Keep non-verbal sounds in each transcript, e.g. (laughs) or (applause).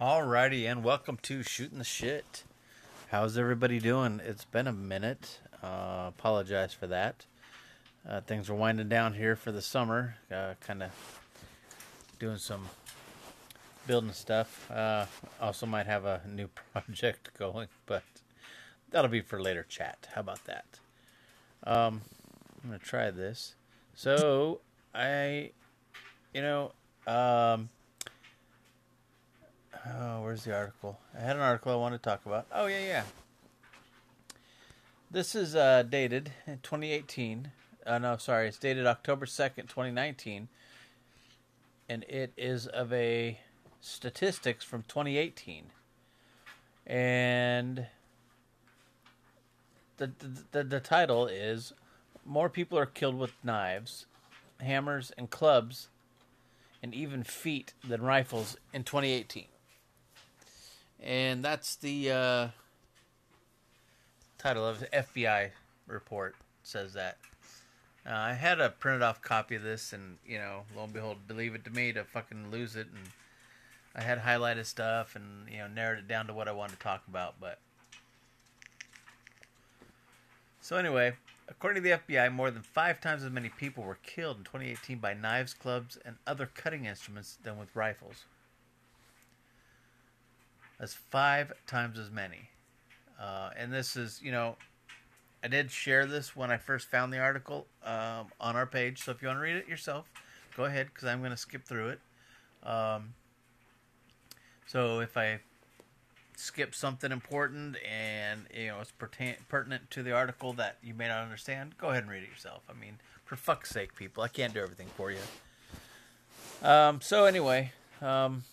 Alrighty, and welcome to Shooting the Shit. How's everybody doing? It's been a minute. Uh, apologize for that. Uh, things are winding down here for the summer. Uh, kind of doing some building stuff. Uh, also, might have a new (laughs) project going, but that'll be for later chat. How about that? Um, I'm gonna try this. So I, you know, um, oh, where's the article? I had an article I wanted to talk about. Oh yeah, yeah. This is uh, dated 2018. Uh, no, sorry, it's dated October 2nd, 2019, and it is of a statistics from 2018, and the, the the title is more people are killed with knives, hammers, and clubs, and even feet than rifles in 2018. And that's the uh, title of FBI report says that. Uh, I had a printed off copy of this, and you know, lo and behold, believe it to me, to fucking lose it, and I had highlighted stuff and you know narrowed it down to what I wanted to talk about, but so anyway, according to the FBI, more than five times as many people were killed in 2018 by knives, clubs, and other cutting instruments than with rifles. That's five times as many. Uh, and this is, you know, I did share this when I first found the article um, on our page. So if you want to read it yourself, go ahead because I'm going to skip through it. Um, so if I skip something important and you know it's pertain- pertinent to the article that you may not understand, go ahead and read it yourself. I mean, for fuck's sake, people, I can't do everything for you. Um, so anyway, um,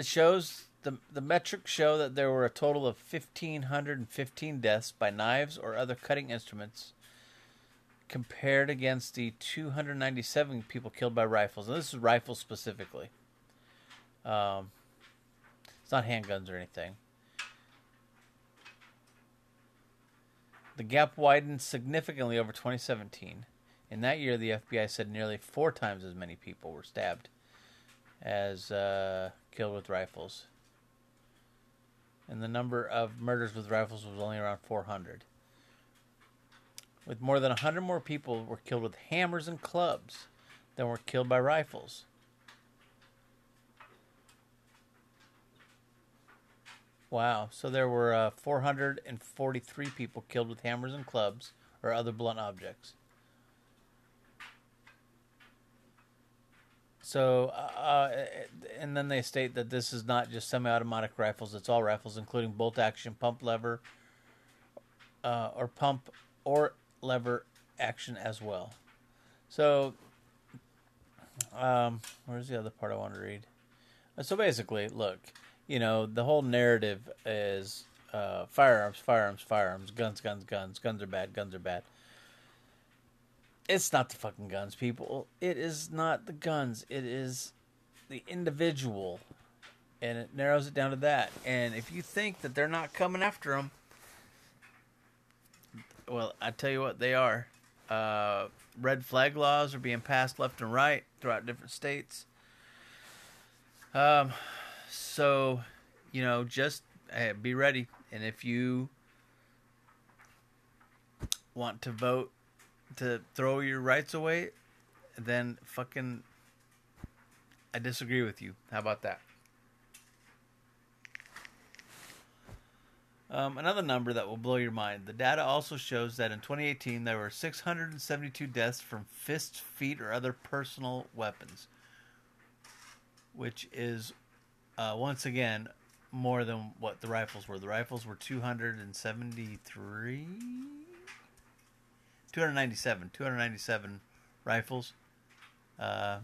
it shows the the metrics show that there were a total of fifteen hundred and fifteen deaths by knives or other cutting instruments, compared against the two hundred ninety seven people killed by rifles, and this is rifles specifically. Um, it's not handguns or anything. The gap widened significantly over 2017. In that year, the FBI said nearly four times as many people were stabbed as uh, killed with rifles. And the number of murders with rifles was only around 400. With more than 100 more people were killed with hammers and clubs than were killed by rifles. Wow. So there were uh, 443 people killed with hammers and clubs or other blunt objects. So, uh, uh and then they state that this is not just semi automatic rifles, it's all rifles, including bolt action, pump lever, uh, or pump or lever action as well. So, um, where's the other part I want to read? So basically, look, you know, the whole narrative is uh, firearms, firearms, firearms, guns, guns, guns, guns are bad, guns are bad. It's not the fucking guns, people. It is not the guns. It is the individual. And it narrows it down to that. And if you think that they're not coming after them, well, I tell you what, they are. Uh, red flag laws are being passed left and right throughout different states. Um, so, you know, just uh, be ready. And if you want to vote to throw your rights away, then fucking I disagree with you. How about that? Um, another number that will blow your mind. The data also shows that in 2018 there were 672 deaths from fists, feet, or other personal weapons, which is uh, once again, more than what the rifles were. The rifles were 273? 297. 297 rifles. Uh,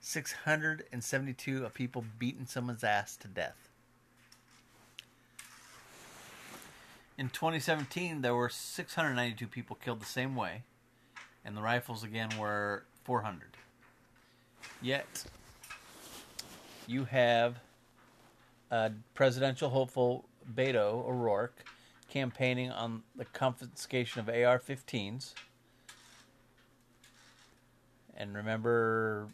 672 of people beating someone's ass to death. In 2017, there were 692 people killed the same way, and the rifles again were 400. Yet, you have a presidential hopeful Beto O'Rourke campaigning on the confiscation of AR 15s. And remember,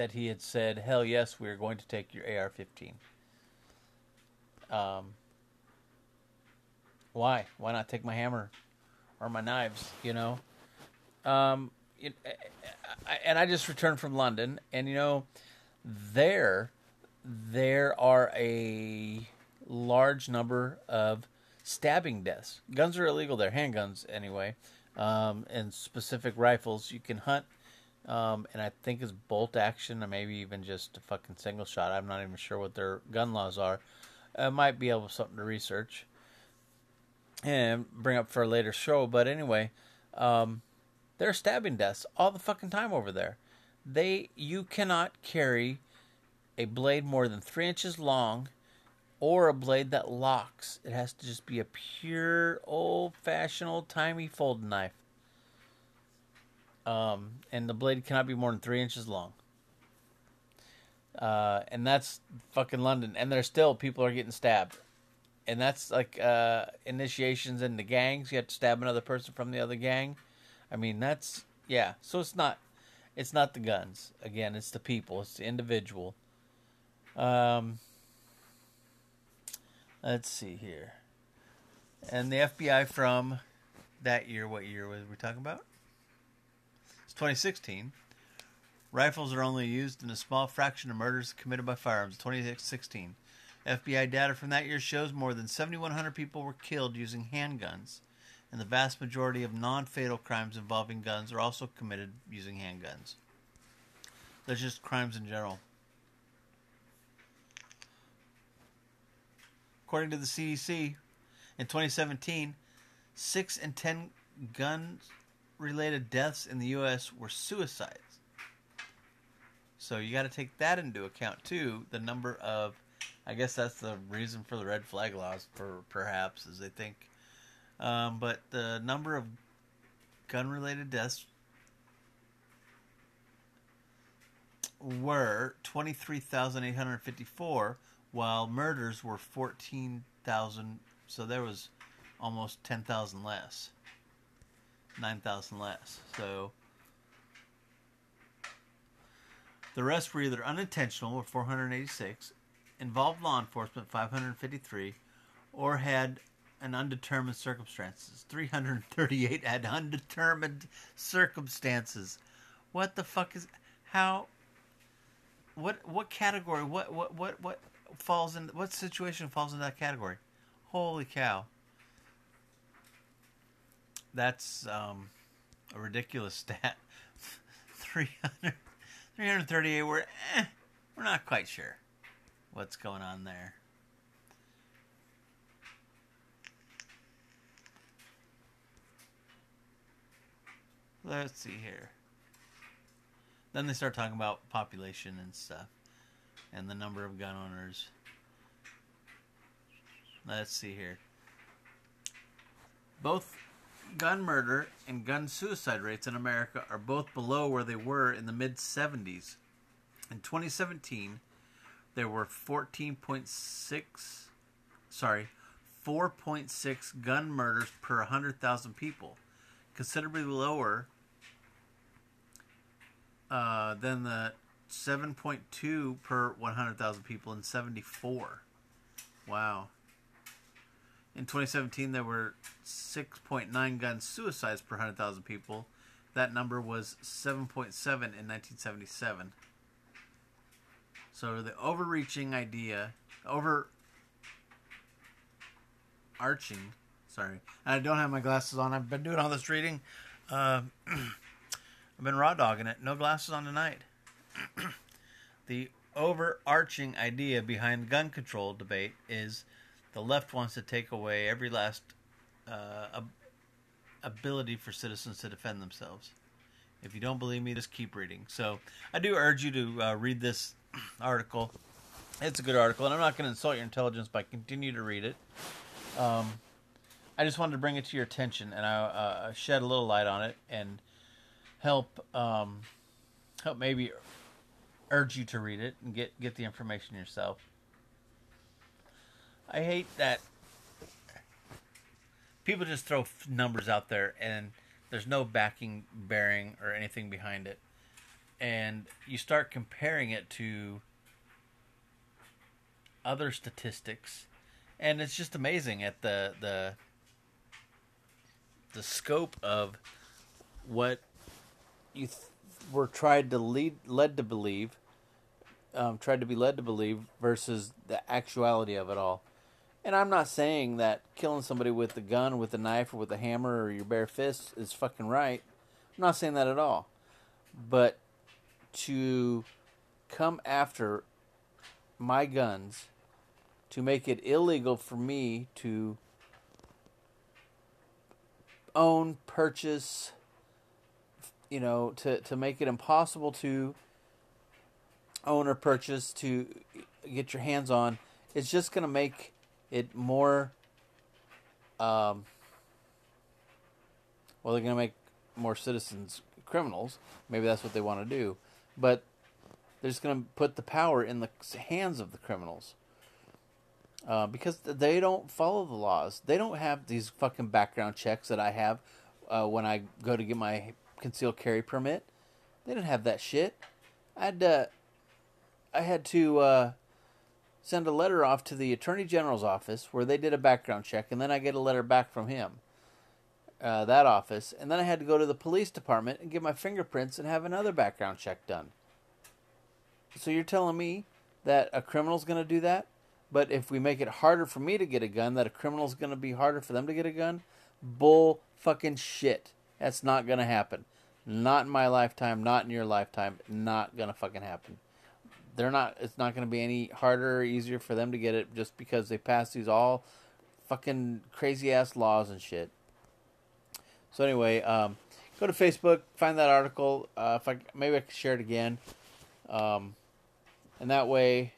that he had said, "Hell yes, we are going to take your AR-15." Um, why? Why not take my hammer or my knives? You know. Um, it, I, and I just returned from London, and you know, there, there are a large number of stabbing deaths. Guns are illegal there, handguns anyway, um, and specific rifles. You can hunt, um, and I think it's bolt action or maybe even just a fucking single shot. I'm not even sure what their gun laws are. I might be able something to research and bring up for a later show. But anyway, um, there are stabbing deaths all the fucking time over there. They you cannot carry a blade more than three inches long or a blade that locks. It has to just be a pure old fashioned old timey folding knife. Um, and the blade cannot be more than three inches long. Uh, and that's fucking London. And there's still people are getting stabbed. And that's like uh, initiations into gangs. You have to stab another person from the other gang. I mean, that's yeah. So it's not, it's not the guns. Again, it's the people. It's the individual. Um, let's see here. And the FBI from that year, what year was we talking about? It's 2016. Rifles are only used in a small fraction of murders committed by firearms. 2016. FBI data from that year shows more than 7,100 people were killed using handguns, and the vast majority of non fatal crimes involving guns are also committed using handguns. That's just crimes in general. According to the CDC, in 2017, six in ten gun related deaths in the U.S. were suicides. So you got to take that into account too. The number of, I guess that's the reason for the red flag laws, for perhaps, as they think. Um, but the number of gun related deaths were 23,854, while murders were fourteen thousand. So there was almost ten thousand less, nine thousand less. So The rest were either unintentional, or 486, involved law enforcement, 553, or had an undetermined circumstances. 338 had undetermined circumstances. What the fuck is how what what category what what what what falls in what situation falls in that category? Holy cow. That's um a ridiculous (laughs) stat. 300 338 we're eh, we're not quite sure what's going on there. Let's see here. Then they start talking about population and stuff and the number of gun owners. Let's see here. Both gun murder and gun suicide rates in America are both below where they were in the mid 70s. In 2017, there were 14.6 sorry, 4.6 gun murders per 100,000 people, considerably lower uh, than the 7.2 per 100,000 people in 74. Wow. In 2017, there were 6.9 gun suicides per 100,000 people. That number was 7.7 in 1977. So the overreaching idea, over arching, sorry, I don't have my glasses on. I've been doing all this reading. Uh, (clears throat) I've been raw dogging it. No glasses on tonight. (clears throat) the overarching idea behind gun control debate is the left wants to take away every last uh, ability for citizens to defend themselves. If you don't believe me, just keep reading. So I do urge you to uh, read this (clears throat) article. It's a good article, and I'm not going to insult your intelligence by continue to read it. Um, I just wanted to bring it to your attention, and I uh, shed a little light on it and help um, help maybe urge you to read it and get get the information yourself. I hate that people just throw numbers out there and there's no backing, bearing, or anything behind it. and you start comparing it to other statistics, and it's just amazing at the the the scope of what you th- were tried to lead led to believe, um, tried to be led to believe versus the actuality of it all. And I'm not saying that killing somebody with a gun, with a knife, or with a hammer, or your bare fist is fucking right. I'm not saying that at all. But to come after my guns, to make it illegal for me to own, purchase, you know, to, to make it impossible to own or purchase, to get your hands on, it's just going to make it more. Um, well, they're going to make more citizens criminals. Maybe that's what they want to do. But they're just going to put the power in the hands of the criminals. Uh, because they don't follow the laws. They don't have these fucking background checks that I have uh, when I go to get my concealed carry permit. They didn't have that shit. I had to, I had to uh, send a letter off to the attorney general's office where they did a background check, and then I get a letter back from him, uh, that office, and then I had to go to the police department and get my fingerprints and have another background check done. So you're telling me that a criminal's going to do that? But if we make it harder for me to get a gun, that a criminal's going to be harder for them to get a gun? Bull fucking shit. That's not going to happen. Not in my lifetime, not in your lifetime. Not going to fucking happen. They're not it's not going to be any harder or easier for them to get it just because they pass these all fucking crazy ass laws and shit. So anyway, um, go to Facebook, find that article. Uh, if I maybe I can share it again, um, and that way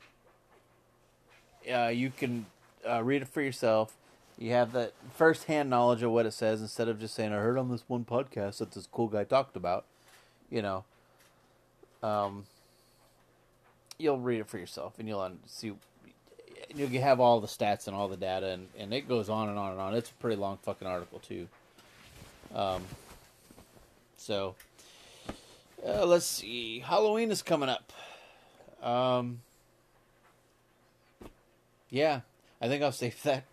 uh, you can uh, read it for yourself. You have that first hand knowledge of what it says instead of just saying, I heard on this one podcast that this cool guy talked about. You know, um, you'll read it for yourself and you'll see. You'll have all the stats and all the data, and, and it goes on and on and on. It's a pretty long fucking article, too. Um, so, uh, let's see. Halloween is coming up. Um, yeah, I think I'll (laughs) save that.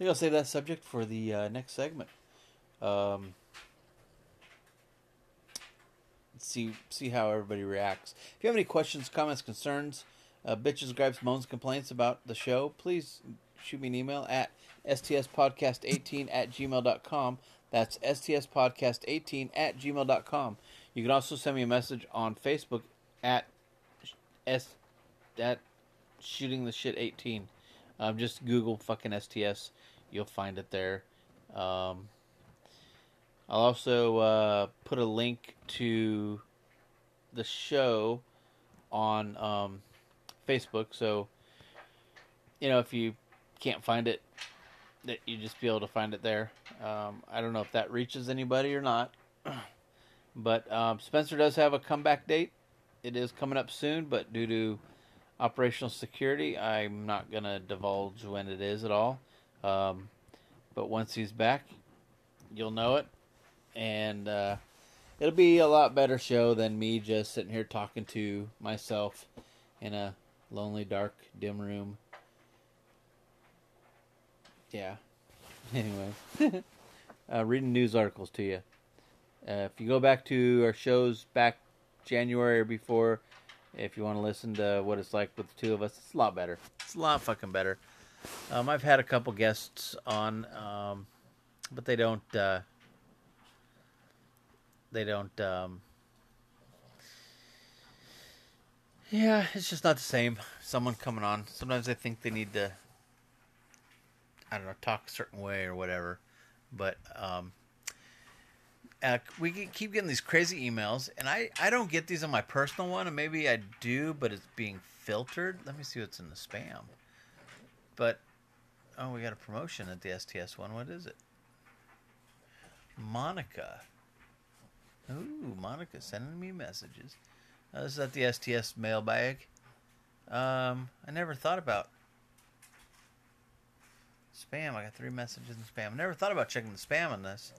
Think I'll save that subject for the uh, next segment. Um, see see how everybody reacts. If you have any questions, comments, concerns, uh, bitches, gripes, moans, complaints about the show, please shoot me an email at stspodcast18 at gmail.com. That's stspodcast18 at gmail.com. You can also send me a message on Facebook at s at shooting the shit 18. Um, just Google fucking STS. You'll find it there. Um, I'll also uh, put a link to the show on um, Facebook. So, you know, if you can't find it, that you just be able to find it there. Um, I don't know if that reaches anybody or not. (clears throat) but um, Spencer does have a comeback date. It is coming up soon, but due to operational security. I'm not going to divulge when it is at all. Um, but once he's back, you'll know it. And uh, it'll be a lot better show than me just sitting here talking to myself in a lonely, dark, dim room. Yeah. (laughs) Anyway, (laughs) uh, reading news articles to you. Uh, if you go back to our shows back January or before, if you want to listen to what it's like with the two of us, it's a lot better. It's a lot fucking better. Um, I've had a couple guests on, um, but they don't. Uh, they don't. Um, yeah, it's just not the same. Someone coming on. Sometimes I think they need to. I don't know, talk a certain way or whatever, but um, uh, we keep getting these crazy emails, and I, I don't get these on my personal one, and maybe I do, but it's being filtered. Let me see what's in the spam. But oh, we got a promotion at the STS one. What is it? Monica. Ooh, Monica sending me messages. Uh, this is at the STS mailbag. Um, I never thought about spam. I got three messages in spam. I never thought about checking the spam on this.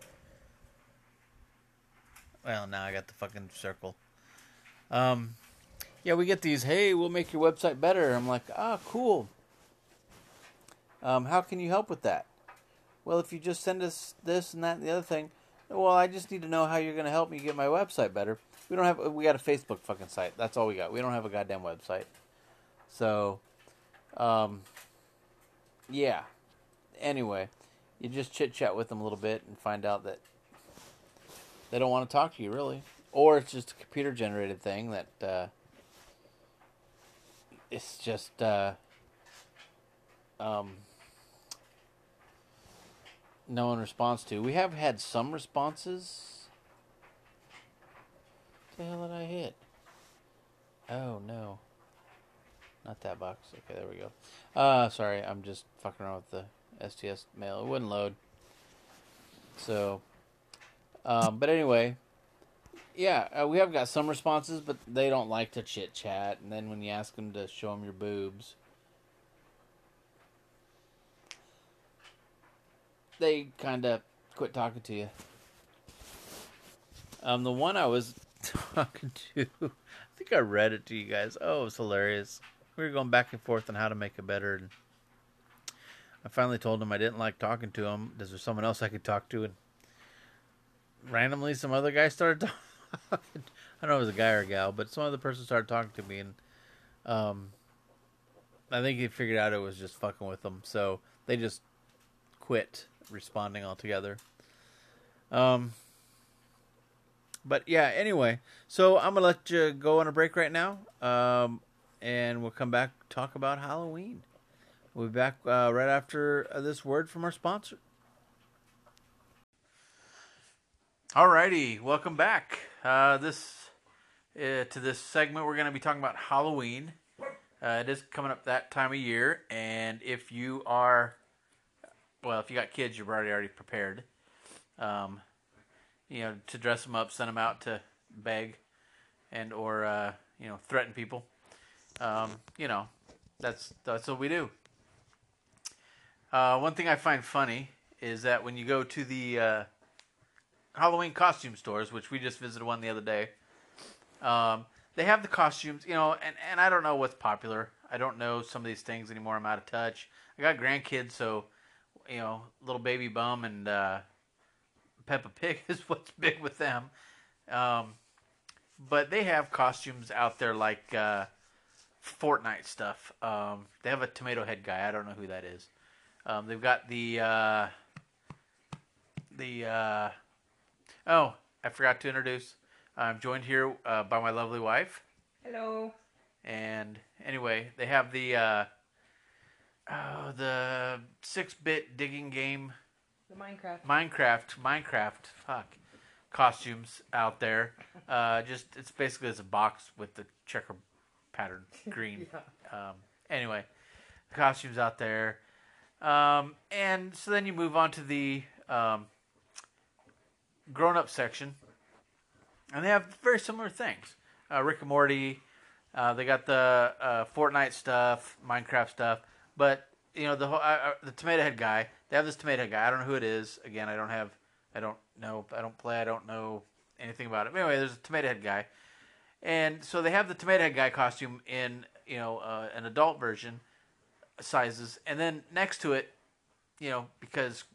Well, now I got the fucking circle. Um, yeah, we get these. Hey, we'll make your website better. I'm like, ah, cool. Um, how can you help with that? Well, if you just send us this and that and the other thing, well, I just need to know how you're going to help me get my website better. We don't have. We got a Facebook fucking site. That's all we got. We don't have a goddamn website. So, um, yeah. Anyway, you just chit chat with them a little bit and find out that they don't want to talk to you really, or it's just a computer generated thing that uh, it's just uh, um, no one responds to. We have had some responses. What the hell did I hit? Oh no. Not that box. Okay, there we go. Uh sorry, I'm just fucking around with the STS mail. It wouldn't load. So um but anyway, yeah, uh, we have got some responses, but they don't like to chit chat. And then when you ask them to show them your boobs, they kind of quit talking to you. Um, the one I was (laughs) talking to, I think I read it to you guys. Oh, it was hilarious. We were going back and forth on how to make it better, and I finally told him I didn't like talking to him. Is there someone else I could talk to? And randomly, some other guy started (laughs) talking. I don't know if it was a guy or a gal, but some other person started talking to me, and um, I think he figured out it was just fucking with them. So they just quit responding altogether. Um, but yeah, anyway, so I'm gonna let you go on a break right now, um, and we'll come back talk about Halloween. We'll be back uh, right after uh, this word from our sponsor. Alrighty, welcome back. Uh, this uh, to this segment, we're going to be talking about Halloween. Uh, it is coming up that time of year, and if you are well, if you got kids, you're already already prepared. Um, you know, to dress them up, send them out to beg, and or uh, you know threaten people. Um, you know, that's that's what we do. Uh, one thing I find funny is that when you go to the uh, Halloween costume stores, which we just visited one the other day, um, they have the costumes. You know, and and I don't know what's popular. I don't know some of these things anymore. I'm out of touch. I got grandkids, so you know, little baby bum and uh, Peppa Pig (laughs) is what's big with them. Um, but they have costumes out there like uh, Fortnite stuff. Um, they have a tomato head guy. I don't know who that is. Um, they've got the uh, the uh, oh, I forgot to introduce. I'm joined here uh, by my lovely wife. Hello. And anyway, they have the uh, oh, the six-bit digging game, The Minecraft. Minecraft, Minecraft, fuck, costumes out there. (laughs) Uh, just it's basically it's a box with the checker pattern (laughs) green. Yeah. Um, anyway, the costumes out there, um, and so then you move on to the um, grown-up section, and they have very similar things. Uh, Rick and Morty. Uh, they got the uh, Fortnite stuff, Minecraft stuff, but you know the whole, uh, the tomato head guy. They have this tomato head guy. I don't know who it is. Again, I don't have. I don't know. I don't play. I don't know anything about it. But anyway, there's a tomato head guy, and so they have the tomato head guy costume in you know uh, an adult version sizes, and then next to it, you know, because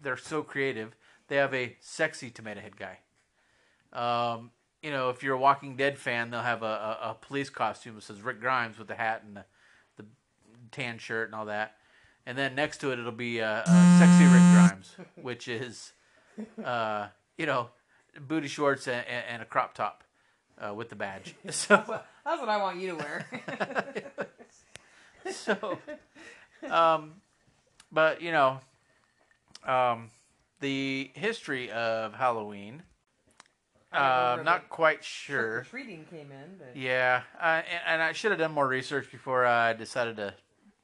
they're so creative, they have a sexy tomato head guy. Um, you know, if you're a Walking Dead fan, they'll have a, a, a police costume that says Rick Grimes with the hat and the tan shirt and all that. And then next to it, it'll be uh, uh, sexy Rick Grimes, (laughs) which is, uh, you know, booty shorts and, and, and a crop top uh, with the badge. (laughs) So, That's what I want you to wear. (laughs) so, um, but you know, um, the history of Halloween. Uh, I'm not quite sure. Trick-or-treating came in, but Yeah, uh, and, and I should have done more research before I decided to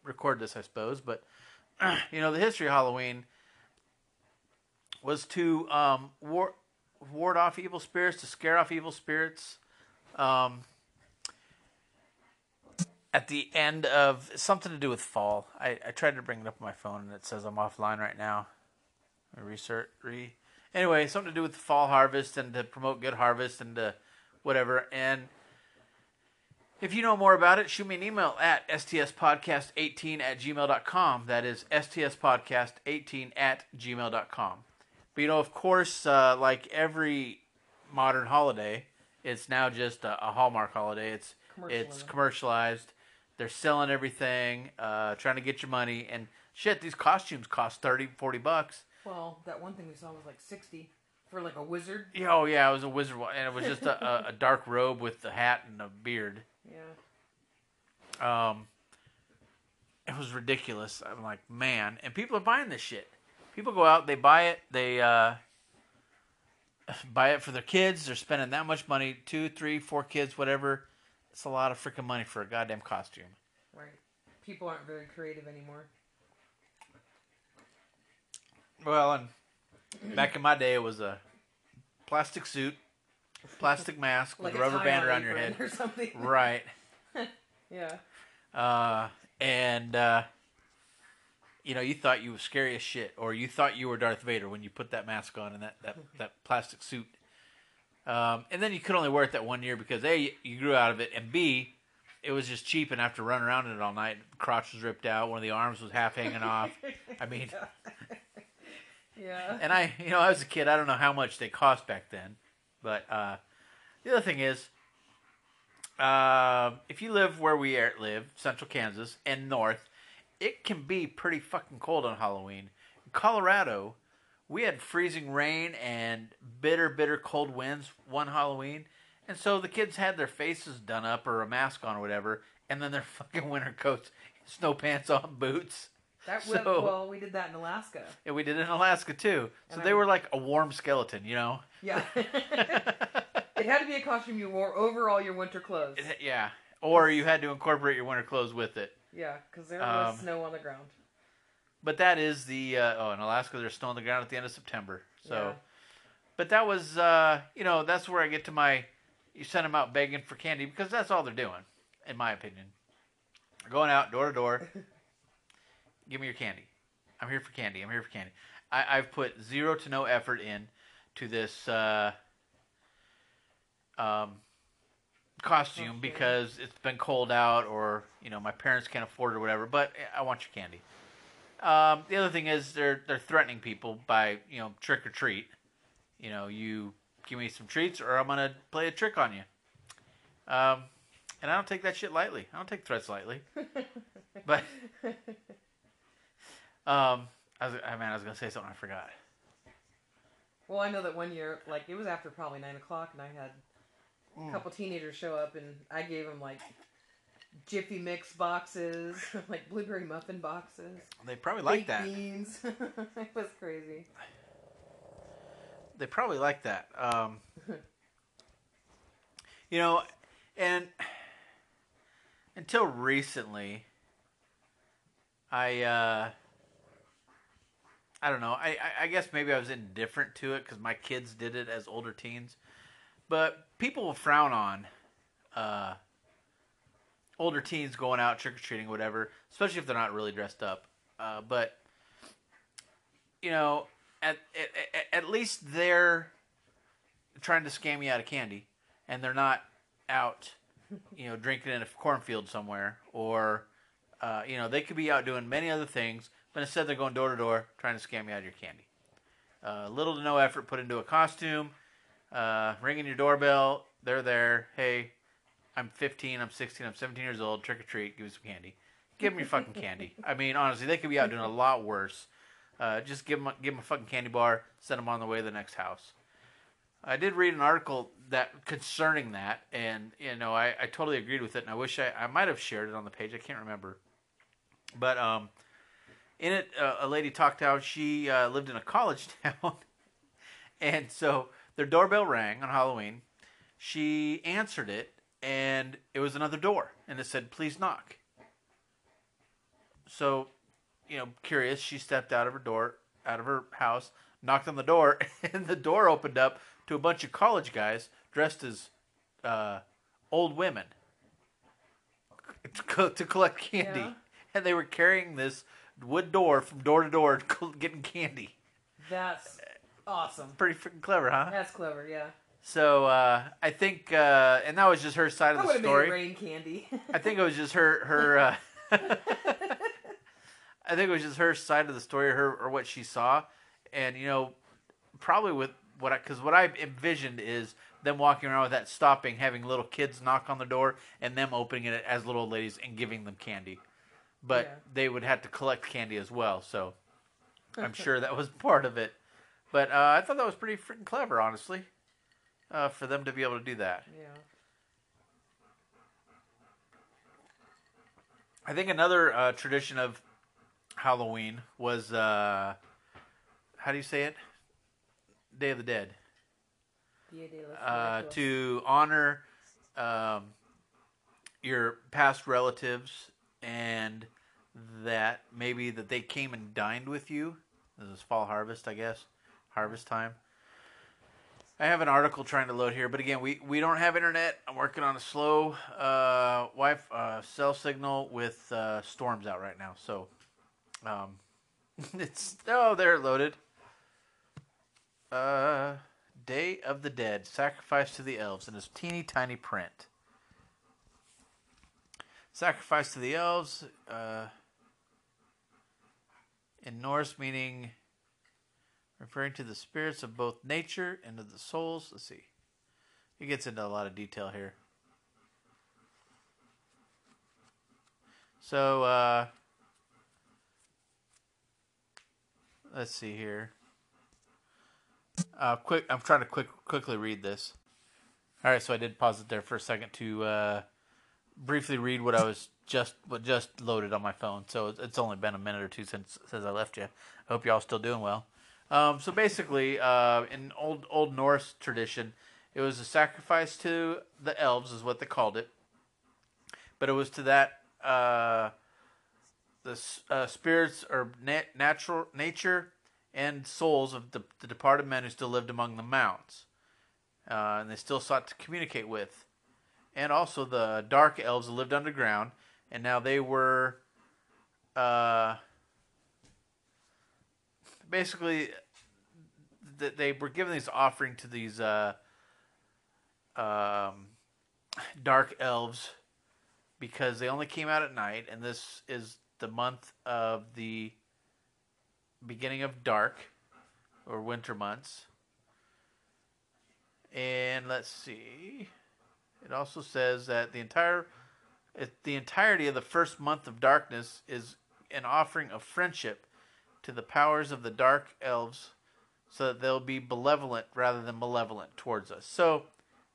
record this, I suppose. But (clears throat) you know, the history of Halloween was to um, war- ward off evil spirits, to scare off evil spirits. Um, at the end of something to do with fall, I, I tried to bring it up on my phone, and it says I'm offline right now. Research, re. Anyway, something to do with the fall harvest and to promote good harvest and to whatever. And If you know more about it, shoot me an email at stspodcast18 at gmail.com. That is stspodcast18 at gmail.com. But you know, of course, uh, like every modern holiday, it's now just a, a Hallmark holiday. It's it's commercialized. They're selling everything, uh, trying to get your money. And shit, these costumes cost 30, 40 bucks. Well, that one thing we saw was like sixty for like a wizard. Yeah, Oh, yeah, it was a wizard, one, and it was just a, a, a dark robe with the hat and a beard. Yeah. Um, it was ridiculous. I'm like, man, and people are buying this shit. People go out, they buy it, they uh, (sighs) buy it for their kids. They're spending that much money, two, three, four kids, whatever. It's a lot of freaking money for a goddamn costume. Right. People aren't very creative anymore. Well, and back in my day, it was a plastic suit, plastic mask with Like a a rubber band around your head. or something. (laughs) Right. Yeah. Uh, and uh, you know, you thought you were scary as shit, or you thought you were Darth Vader when you put that mask on and that that, (laughs) that plastic suit. Um, and then you could only wear it that one year because a you grew out of it, and b it was just cheap. And after running around in it all night, crotch was ripped out, one of the arms was half hanging off. I mean, (laughs) Yeah. and I, you know, I was a kid. I don't know how much they cost back then, but uh, the other thing is, uh, if you live where we are, live, Central Kansas and North, it can be pretty fucking cold on Halloween. In Colorado, we had freezing rain and bitter, bitter cold winds one Halloween, and so the kids had their faces done up or a mask on or whatever, and then their (laughs) fucking winter coats, snow pants on, boots. That (laughs) So- well, well, we did that in Alaska. And we did it in Alaska too. So And they I- were like a warm skeleton, you know? Yeah. (laughs) it had to be a costume you wore over all your winter clothes. yeah. Or you had to incorporate your winter clothes with it. Yeah, because there was Um, snow on the ground. But that is the uh, oh in Alaska there's snow on the ground at the end of September. So, Yeah. but that was uh, you know that's where I get to my you send them out begging for candy because that's all they're doing, in my opinion. They're going out door to door. (laughs) Give me your candy. I'm here for candy. I'm here for candy. I, I've put zero to no effort in to this uh, um, costume Costume. because it's been cold out or you know my parents can't afford it or whatever. But I want your candy. Um, the other thing is they're they're threatening people by you know trick or treat. You know you give me some treats or I'm gonna play a trick on you. Um, and I don't take that shit lightly. I don't take threats lightly. (laughs) But um, I was I man I was gonna say something I forgot. well, I know that one year, like it was after probably nine o'clock, and I had a couple teenagers show up, and I gave them like Jiffy Mix boxes, (laughs) like blueberry muffin boxes, They probably like that. beans. (laughs) it was crazy. They probably like that. Um, you know, and until recently, I uh, I don't know. I, I I guess maybe I was indifferent to it because my kids did it as older teens, but people will frown on uh, older teens going out trick or treating, whatever, especially if they're not really dressed up. Uh, but you know, at, at at least they're trying to scam you out of candy, and they're not out, you know, drinking in a cornfield somewhere, or uh, you know, they could be out doing many other things, but instead they're going door to door trying to scam you out of your candy. Uh, little to no effort put into a costume, uh, ringing your doorbell. They're there. Hey, I'm 15. I'm 16. I'm 17 years old. Trick or treat. Give me some candy. Give them your fucking candy. (laughs) I mean, honestly, they could be out doing a lot worse. Uh, just give them, a, give them a fucking candy bar. Send them on the way to the next house. I did read an article that concerning that, and you know, I, I totally agreed with it, and I wish I, I might have shared it on the page. I can't remember, but um, in it, uh, a lady talked how she uh, lived in a college (laughs) town, and so their doorbell rang on Halloween. She answered it, and it was another door, and it said, "Please knock." So, you know, curious, she stepped out of her door, out of her house, knocked on the door, (laughs) and the door opened up to a bunch of college guys dressed as uh, old women to, (laughs) co- to collect candy, Yeah. and they were carrying this wood door from door to door, (laughs) getting candy. That's awesome. Pretty freaking clever, huh? That's clever, yeah. So uh, I think, uh, and that was just her side of the story. rain candy. I think it was just her her. Uh, (laughs) I think it was just her side of the story, her or what she saw, and you know, probably with what I because what I envisioned is them walking around with that stopping, having little kids knock on the door, and them opening it as little ladies and giving them candy, but Yeah. they would have to collect candy as well. So I'm (laughs) sure that was part of it. But uh, I thought that was pretty freaking clever, honestly, uh, for them to be able to do that. yeah. I think another uh, tradition of Halloween was uh, how do you say it? Day of the Dead. Dia de los Uh, to honor um, your past relatives and that maybe that they came and dined with you. This is fall harvest, I guess, harvest time. I have an article trying to load here, but again, we, we don't have internet. I'm working on a slow uh, Wi uh, cell signal with uh, storms out right now, so um, (laughs) it's oh they're loaded. Uh, Day of the Dead, sacrifice to the elves, in this teeny tiny print. Sacrifice to the elves, uh, in Norse meaning referring to the spirits of both nature and of the souls. Let's see. It gets into a lot of detail here. So, uh, let's see here. Uh, quick, I'm trying to quick quickly read this. All right, so I did pause it there for a second to uh, briefly read what I was just what just loaded on my phone. So it's- only been a minute or two since since I left you. I hope y'all still doing well. Um, so basically, uh, in old old Norse tradition, it was a sacrifice to the elves, is what they called it. But it was to that uh, the uh, spirits or nat- natural nature and souls of the, the departed men who still lived among the mounts, uh, and they still sought to communicate with, and also the dark elves that lived underground, and now they were. Uh, basically th- they were given these offering to these uh, um, dark elves because they only came out at night, and this is the month of the beginning of dark or winter months. And let's see. It also says that the entire it, the entirety of the first month of darkness is an offering of friendship to the powers of the dark elves so that they'll be benevolent rather than malevolent towards us. So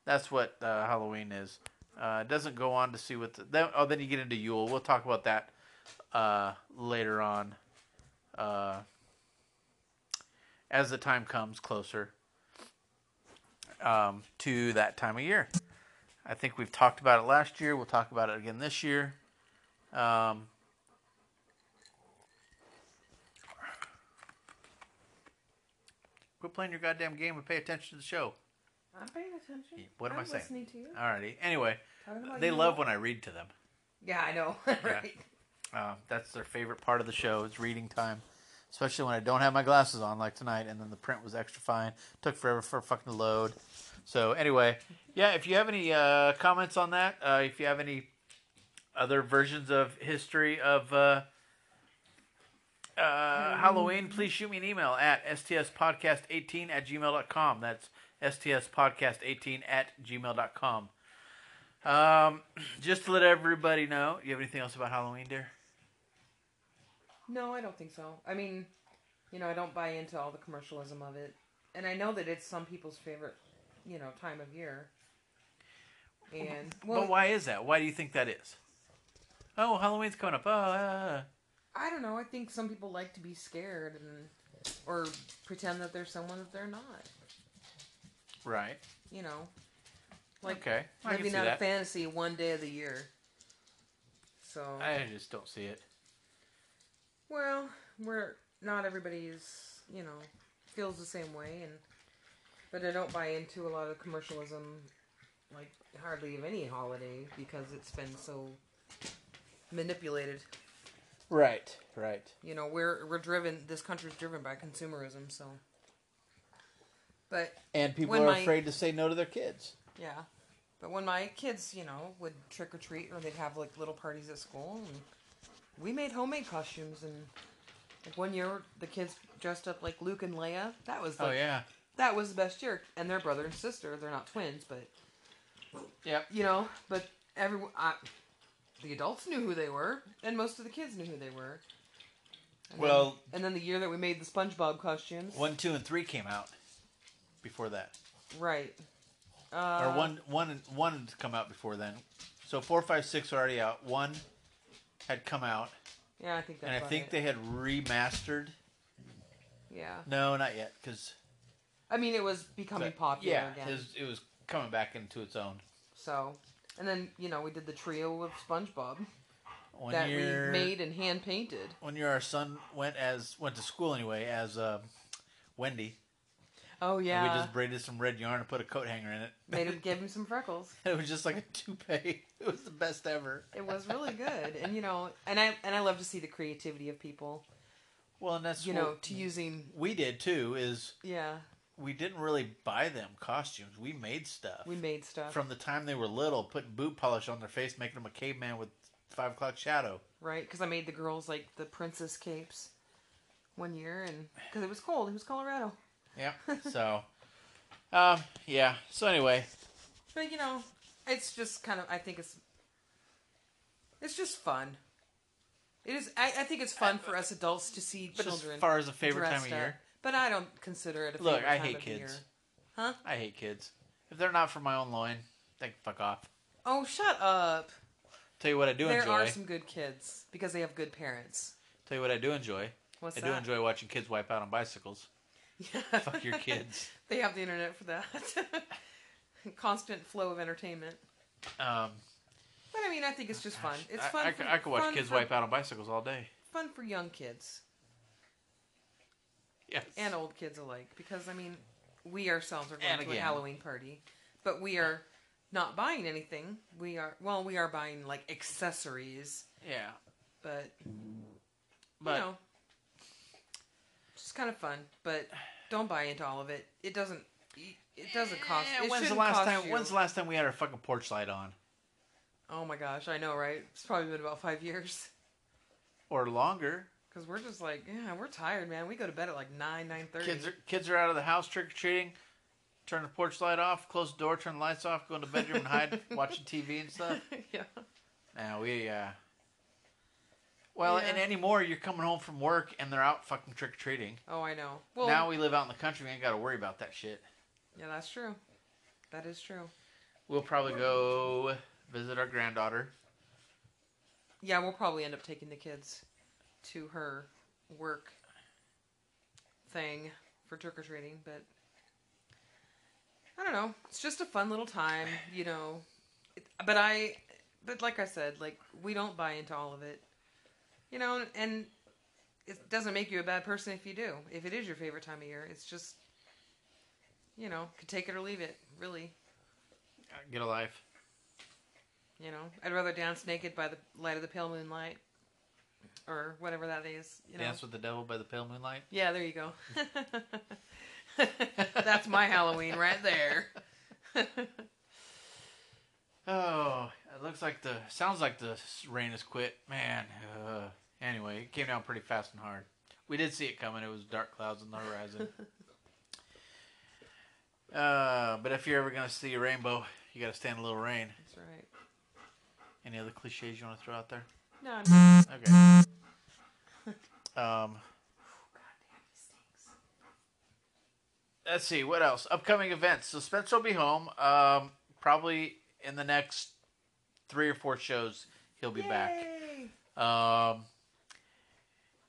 that's what uh, Halloween is. Uh, it doesn't go on to see what the, then, oh then you get into Yule. We'll talk about that uh, later on uh, as the time comes closer um, to that time of year. I think we've talked about it last year. We'll talk about it again this year. Um, quit playing your goddamn game and pay attention to the show. I'm paying attention. What am I'm I saying? listening to you. Alrighty. Anyway, they love when I read to them. Yeah, I know. (laughs) right. Uh, that's their favorite part of the show is reading time, especially when I don't have my glasses on like tonight, and then the print was extra fine. Took forever for fucking to load. So anyway, yeah. If you have any uh, comments on that, uh, if you have any other versions of history of uh, uh, Halloween, please shoot me an email at stspodcast18 at gmail.com. That's stspodcast18 at gmail.com. Um, just to let everybody know, you have anything else about Halloween, dear? No, I don't think so. I mean, you know, I don't buy into all the commercialism of it, and I know that it's some people's favorite, you know, time of year. And well, but why is that? Why do you think that is? Oh, Halloween's coming up. Oh, uh, I don't know. I think some people like to be scared and or pretend that they're someone that they're not. right. You know, like okay, I can living see out a fantasy one day of the year. So I just don't see it. well, we're not everybody's you know feels the same way, and but I don't buy into a lot of commercialism, like hardly of any holiday because it's been so manipulated. Right, right. You know, we're we're driven. This country's driven by consumerism, so But And people are my- afraid to say no to their kids. yeah, but when my kids, you know, would trick or treat or they'd have like little parties at school, and we made homemade costumes. And like one year, the kids dressed up like Luke and Leia. That was oh, like, oh yeah. That was the best year. And their brother and sister, they're not twins, but yeah, you know, but everyone, I, the adults knew who they were, and most of the kids knew who they were. And then- Well- and then the year that we made the SpongeBob costumes, One, two, and three came out before that. right? Uh, or one one one had come out before then. So four, five, six are already out. One had come out, Yeah, I think that's and I think it. they had remastered. Yeah, No, not yet, because I mean it was becoming popular yeah, again. was, it was coming back into its own. So, and then you know we did the trio of SpongeBob One that year, we made and hand painted. one year, our son went as went to school anyway as uh, Wendy. Oh And yeah, we just braided some red yarn and put a coat hanger in it. made him (laughs) give him some freckles. it was just like a toupee. (laughs) It was the best ever. It was really good, and you know, and I and I love to see the creativity of people. Well, and that's You know, to using we did too. Is yeah, we didn't really buy them costumes. We made stuff. we made stuff from the time they were little, putting boot polish on their face, making them a caveman with five o'clock shadow. right because I made the girls like the princess capes one year, and because it was cold, it was Colorado. Yeah. (laughs) So, um, yeah. So anyway, But you know, it's just kind of. I think it's. It's just fun. It is. I, I think it's fun for us adults to see but children. as far as a favorite time of up. But I don't consider it a thing. Look, favorite I time hate of the year. kids. Huh? I hate kids. If they're not for my own loin, they can fuck off. Oh, shut up! Tell you what I do enjoy. there enjoy. are some good kids because they have good parents. Tell you what I do enjoy. What's I that? do enjoy watching kids wipe out on bicycles. Yeah. Fuck your (laughs) kids. they have the internet for that. (laughs) Constant flow of entertainment. Um, But I mean, I think it's just fun. It's I, fun. I, for, I could watch fun kids for, wipe out on bicycles all day. Fun for young kids Yes. and old kids alike because I mean, we ourselves are going And to a. Halloween party, but we are not buying anything. We are well, we are buying like accessories, yeah. but But you know, it's just kind of fun. But don't buy into all of it. It doesn't. It doesn't cost. It when's the last time? you- When's the last time we had our fucking porch light on, Oh my gosh, I know, right? It's probably been about five years. or longer? Cause we're just like, yeah, we're tired, man. We go to bed at like nine, nine thirty. Kids are kids are out of the house trick or treating. Turn the porch light off, close the door, turn the lights off, go in the bedroom and hide, (laughs) watching TV and stuff. (laughs) yeah. Now we uh well, Yeah. and anymore you're coming home from work and they're out fucking trick or treating. Oh, I know. Well, now we live out in the country, we ain't got to worry about that shit. yeah, that's true. That is true. We'll probably go visit our granddaughter. Yeah, we'll probably end up taking the kids to her work thing for trick or treating, but I don't know. It's just a fun little time, you know. But I, but like I said, like we don't buy into all of it, you know, and it doesn't make you a bad person if you do. If it is your favorite time of year, it's just, you know, could take it or leave it. Really, Get a life. you know, I'd rather dance naked by the light of the pale moonlight, or whatever that is. You know, Dance with the devil by the pale moonlight. Yeah, there you go. (laughs) That's my Halloween right there. (laughs) Oh, it looks like the sounds like the rain has quit. Man, uh, anyway, it came down pretty fast and hard. We did see it coming. It was dark clouds on the horizon. (laughs) uh, but if you're ever gonna see a rainbow, you got to stand a little rain. That's right. Any other cliches you want to throw out there? No, no. Okay. Um, let's see what else. Upcoming events. So Spencer will be home. Um, probably in the next three or four shows, he'll be back. Um,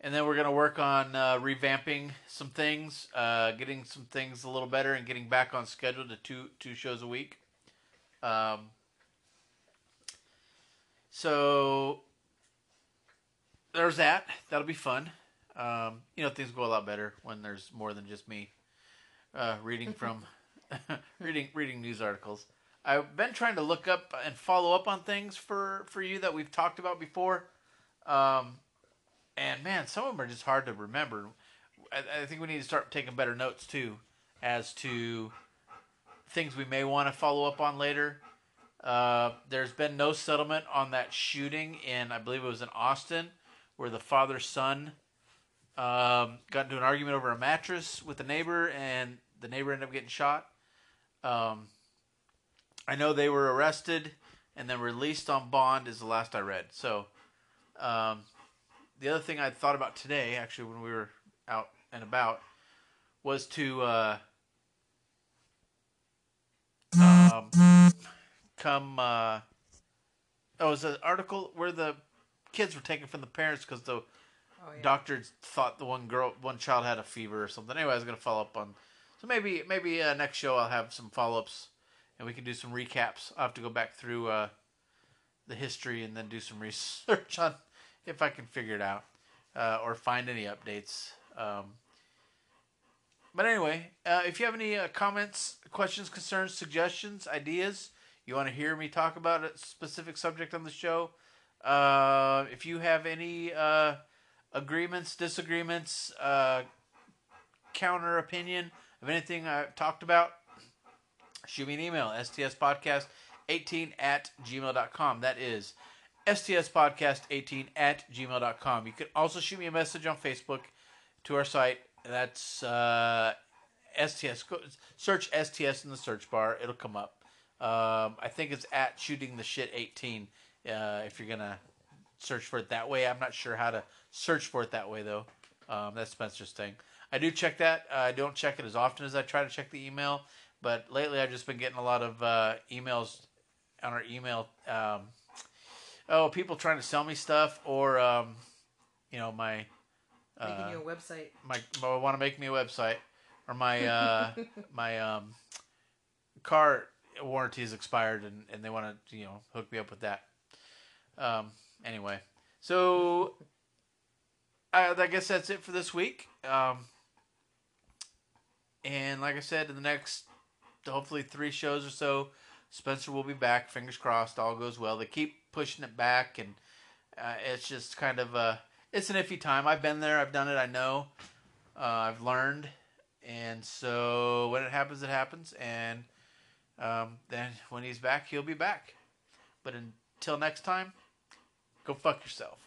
and then we're gonna work on uh, revamping some things, uh, getting some things a little better, and getting back on schedule to two two shows a week. Um, so there's that. That'll be fun. Um, you know, things go a lot better when there's more than just me uh, reading (laughs) from (laughs) reading reading news articles. I've been trying to look up and follow up on things for for you that we've talked about before, um, and man, some of them are just hard to remember. I, I think we need to start taking better notes too. as to things we may want to follow up on later. Uh, there's been no settlement on that shooting in, I believe it was in Austin, where the father son um, got into an argument over a mattress with a neighbor, and the neighbor ended up getting shot. Um, I know they were arrested and then released on bond, is the last I read. So, um, the other thing I thought about today, actually, when we were out and about, was to uh, um, come. Uh, oh, it was an article where the kids were taken from the parents because the Oh, yeah. doctors thought the one girl, one child had a fever or something. Anyway, I was gonna follow up on. So maybe, maybe uh, next show I'll have some follow ups, and we can do some recaps. I'll have to go back through uh, the history and then do some (laughs) research on if I can figure it out uh, or find any updates. Um, but anyway, uh, if you have any uh, comments, questions, concerns, suggestions, ideas, you want to hear me talk about a specific subject on the show, uh, if you have any agreements, disagreements, uh, counter opinion of anything I've talked about, shoot me an email, stspodcast18 at gmail.com. That is stspodcast18 at gmail.com. You can also shoot me a message on Facebook to our site. That's uh, STS. Go, search STS in the search bar. It'll come up. Um, I think it's at shooting the shit 18 uh, if you're going to search for it that way. I'm not sure how to search for it that way, though. Um, that's Spencer's thing. I do check that. Uh, I don't check it as often as I try to check the email, but lately I've just been getting a lot of uh, emails on our email. Um, oh, people trying to sell me stuff, or um, you know, my Making uh, you a website. my want to make me a website, or my (laughs) uh, my um, car warranty is expired, and, and they want to you know hook me up with that. Anyway, so I, I guess that's it for this week. Um, and like I said, in the next hopefully three shows or so, Spencer will be back. Fingers crossed, all goes well. They keep pushing it back, and uh, it's just kind of a it's an iffy time. I've been there, I've done it, I know, uh, I've learned, and so when it happens, it happens, and um, then when he's back, he'll be back. But until next time, go fuck yourself.